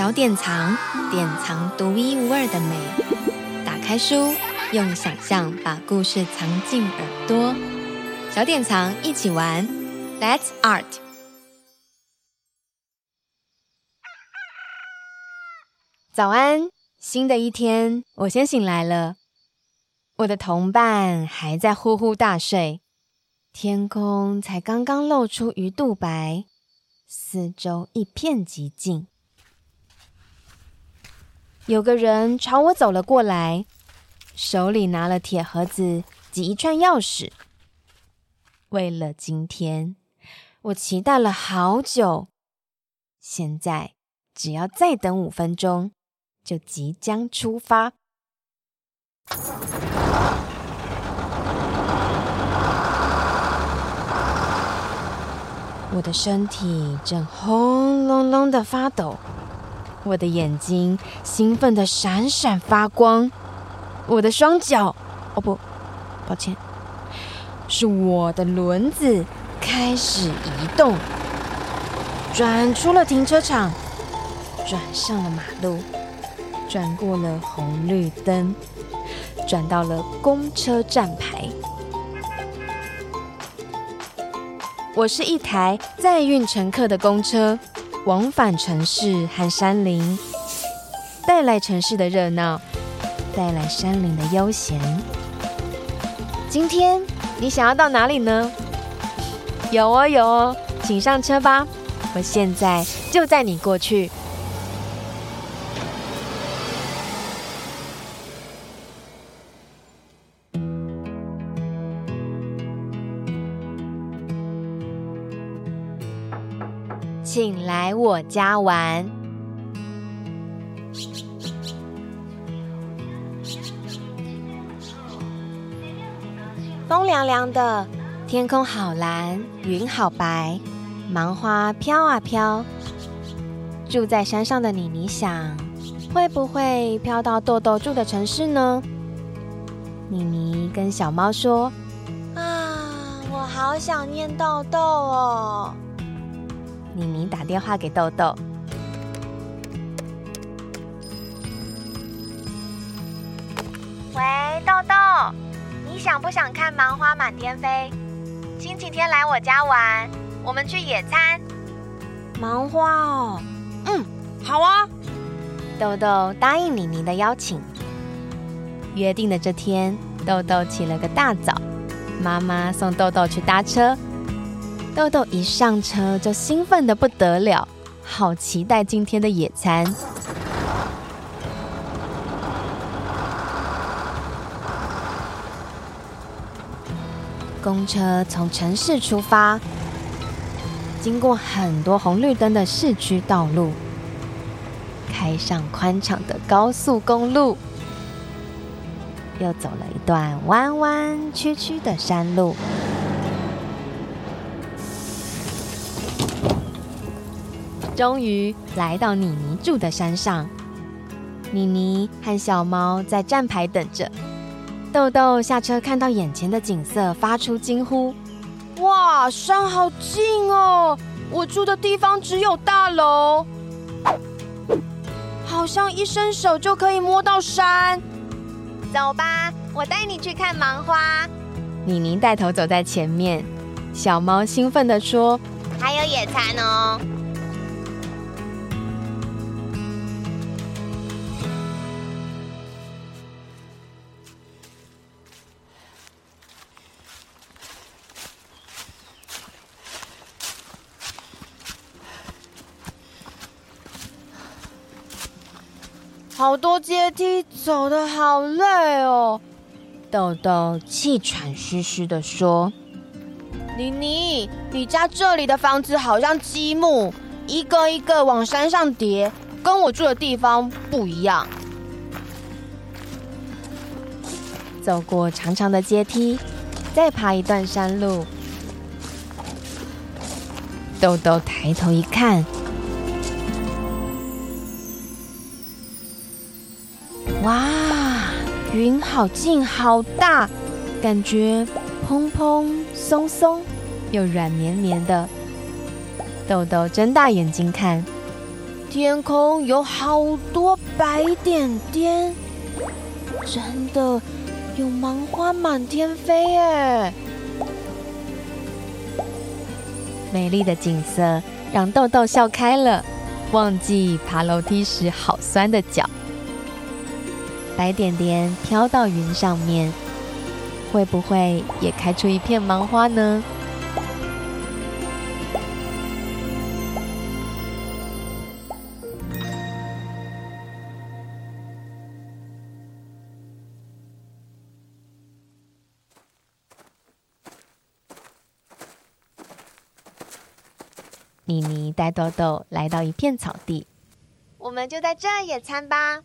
小典藏，典藏独一无二的美。打开书，用想象把故事藏进耳朵。小典藏一起玩，Let's Art。早安，新的一天，我先醒来了。我的同伴还在呼呼大睡，天空才刚刚露出鱼肚白，四周一片寂静。有个人朝我走了过来，手里拿了铁盒子及一串钥匙。为了今天，我期待了好久。现在只要再等五分钟，就即将出发。我的身体正轰隆隆的发抖。我的眼睛兴奋的闪闪发光，我的双脚，哦不，抱歉，是我的轮子开始移动，转出了停车场，转上了马路，转过了红绿灯，转到了公车站牌。我是一台载运乘客的公车。往返城市和山林，带来城市的热闹，带来山林的悠闲。今天你想要到哪里呢？有哦，有哦，请上车吧，我现在就载你过去。请来我家玩。风凉凉的，天空好蓝，云好白，芒花飘啊飘。住在山上的妮妮想，会不会飘到豆豆住的城市呢？妮妮跟小猫说：“啊，我好想念豆豆哦。”妮妮打电话给豆豆。喂，豆豆，你想不想看芒花满天飞？星期天来我家玩，我们去野餐。芒花哦，嗯，好啊。豆豆答应妮妮的邀请。约定的这天，豆豆起了个大早，妈妈送豆豆去搭车。豆豆一上车就兴奋的不得了，好期待今天的野餐。公车从城市出发，经过很多红绿灯的市区道路，开上宽敞的高速公路，又走了一段弯弯曲曲的山路。终于来到妮妮住的山上，妮妮和小猫在站牌等着。豆豆下车看到眼前的景色，发出惊呼：“哇，山好近哦！我住的地方只有大楼，好像一伸手就可以摸到山。”走吧，我带你去看芒花。妮妮带头走在前面，小猫兴奋地说：“还有野餐哦！”好多阶梯，走的好累哦。豆豆气喘吁吁的说：“妮妮，你家这里的房子好像积木，一个一个往山上叠，跟我住的地方不一样。”走过长长的阶梯，再爬一段山路。豆豆抬头一看。哇，云好近好大，感觉蓬蓬松松又软绵绵的。豆豆睁大眼睛看，天空有好多白点点，真的有芒花满天飞耶！美丽的景色让豆豆笑开了，忘记爬楼梯时好酸的脚。白点点飘到云上面，会不会也开出一片芒花呢？妮妮带豆豆来到一片草地，我们就在这野餐吧。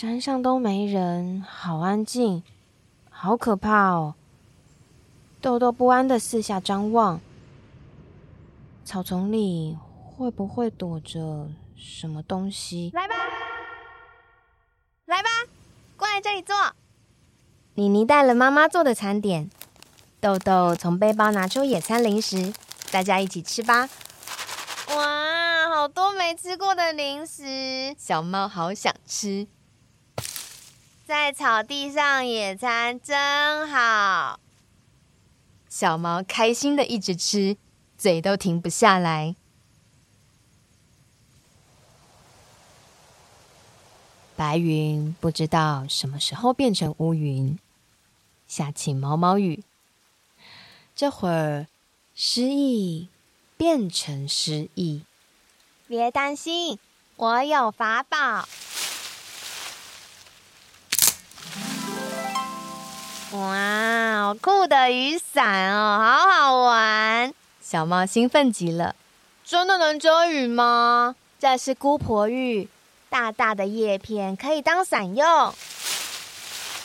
山上都没人，好安静，好可怕哦！豆豆不安的四下张望，草丛里会不会躲着什么东西？来吧，来吧，过来这里坐。妮妮带了妈妈做的餐点。豆豆从背包拿出野餐零食，大家一起吃吧！哇，好多没吃过的零食，小猫好想吃。在草地上野餐真好，小猫开心的一直吃，嘴都停不下来。白云不知道什么时候变成乌云，下起毛毛雨。这会儿，失忆变成失忆。别担心，我有法宝。哇，好酷的雨伞哦，好好玩！小猫兴奋极了。真的能遮雨吗？这是姑婆芋，大大的叶片可以当伞用。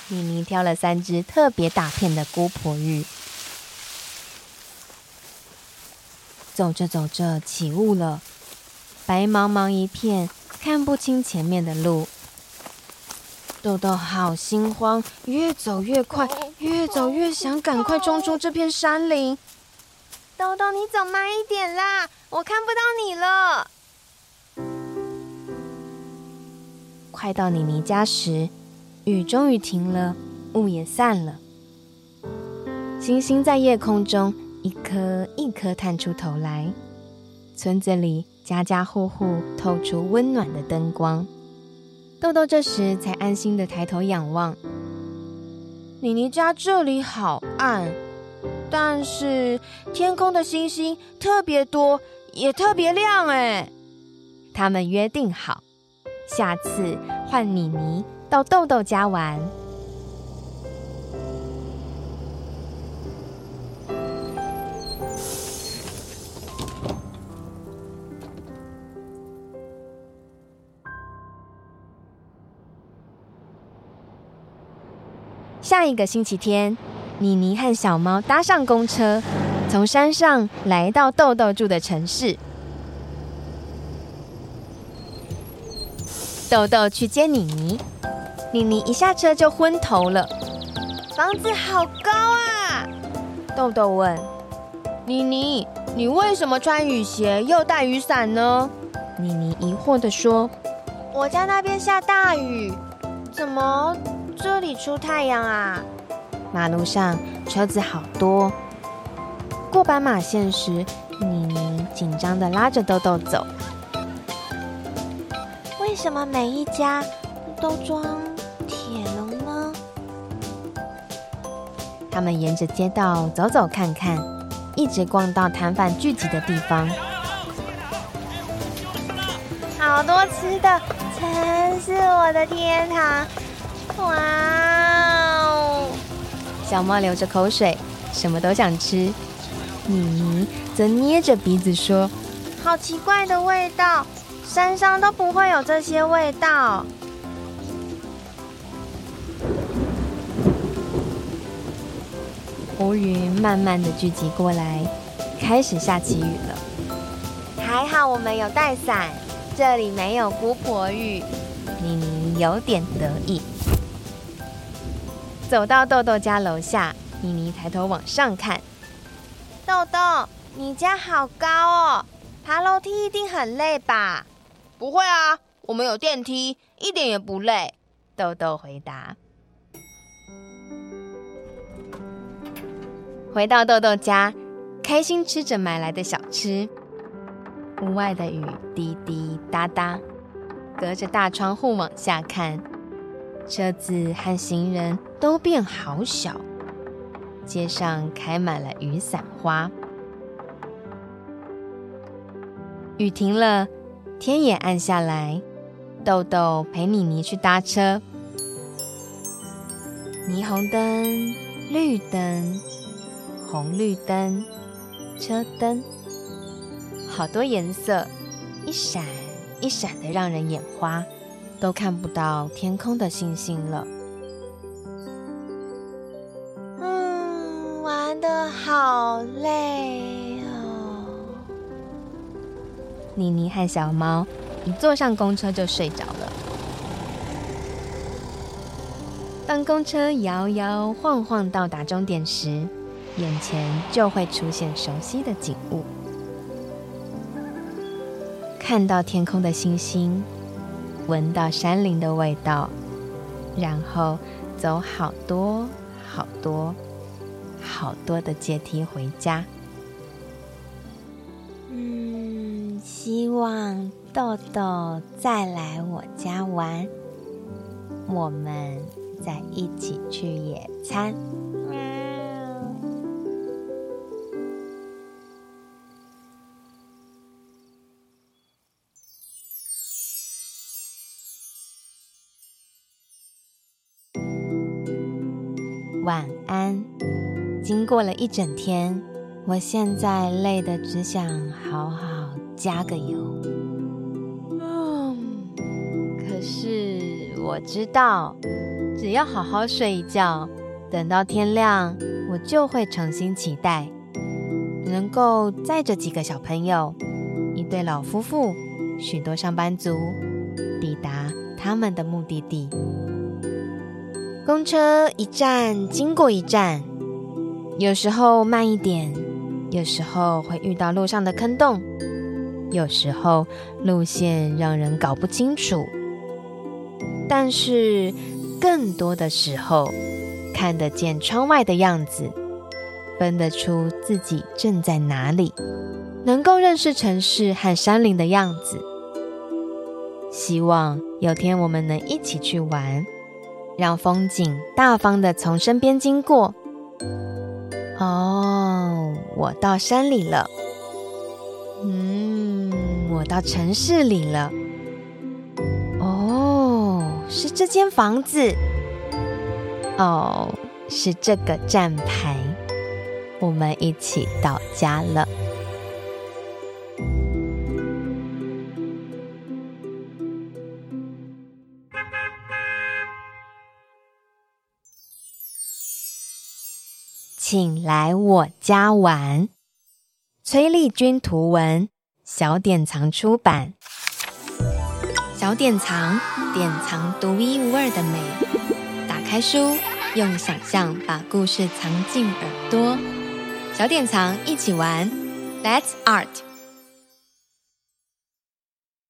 妮妮挑了三只特别大片的姑婆芋。走着走着，起雾了，白茫茫一片，看不清前面的路。豆豆好心慌，越走越快，越走越想赶快冲出这片山林。豆豆，你走慢一点啦，我看不到你了。快到妮妮家时，雨终于停了，雾也散了，星星在夜空中。一颗一颗探出头来，村子里家家户户透出温暖的灯光。豆豆这时才安心的抬头仰望。妮妮家这里好暗，但是天空的星星特别多，也特别亮哎。他们约定好，下次换妮妮到豆豆家玩。下一个星期天，妮妮和小猫搭上公车，从山上来到豆豆住的城市。豆豆去接妮妮，妮妮一下车就昏头了。房子好高啊！豆豆问妮妮：“你为什么穿雨鞋又带雨伞呢？”妮妮疑惑地说：“我家那边下大雨，怎么？”这里出太阳啊！马路上车子好多。过斑马线时，妮妮紧张的拉着豆豆走。为什么每一家都装铁笼呢？他们沿着街道走走看看，一直逛到摊贩聚集的地方。好多吃的，真是我的天堂！哇哦！小猫流着口水，什么都想吃。妮妮则捏着鼻子说：“好奇怪的味道，山上都不会有这些味道。”乌云慢慢的聚集过来，开始下起雨了。还好我们有带伞，这里没有姑婆雨。妮妮有点得意。走到豆豆家楼下，妮妮抬头往上看。豆豆，你家好高哦，爬楼梯一定很累吧？不会啊，我们有电梯，一点也不累。豆豆回答。回到豆豆家，开心吃着买来的小吃。屋外的雨滴滴答答，隔着大窗户往下看，车子和行人都变好小。街上开满了雨伞花。雨停了，天也暗下来。豆豆陪妮妮去搭车。霓虹灯、绿灯、红绿灯、车灯，好多颜色，一闪一闪的，让人眼花，都看不到天空的星星了。好累哦。妮妮和小猫。一坐上公车就睡着了。当公车摇摇晃晃到达终点时，眼前就会出现熟悉的景物：看到天空的星星，闻到山林的味道，然后走好多好多好多的阶梯回家。嗯，希望。豆豆再来我家玩，我们再一起去野餐。过了一整天，我现在累得只想好好加个油。可是我知道，只要好好睡一觉，等到天亮，我就会重新期待，能够载着几个小朋友、一对老夫妇、许多上班族，抵达他们的目的地。公车一站经过一站，有时候慢一点，有时候会遇到路上的坑洞，有时候路线让人搞不清楚。但是，更多的时候，看得见窗外的样子，分得出自己正在哪里，能够认识城市和山林的样子。希望有天我们能一起去玩，让风景大方的从身边经过。哦，我到山里了。嗯，我到城市里了。哦是这间房子哦，是这个站牌，我们一起到家了。请来我家玩，崔丽君图文，小典藏出版。小典藏，典藏独一无二的美。打开书，用想象把故事藏进耳朵。小典藏，一起玩，Let's Art。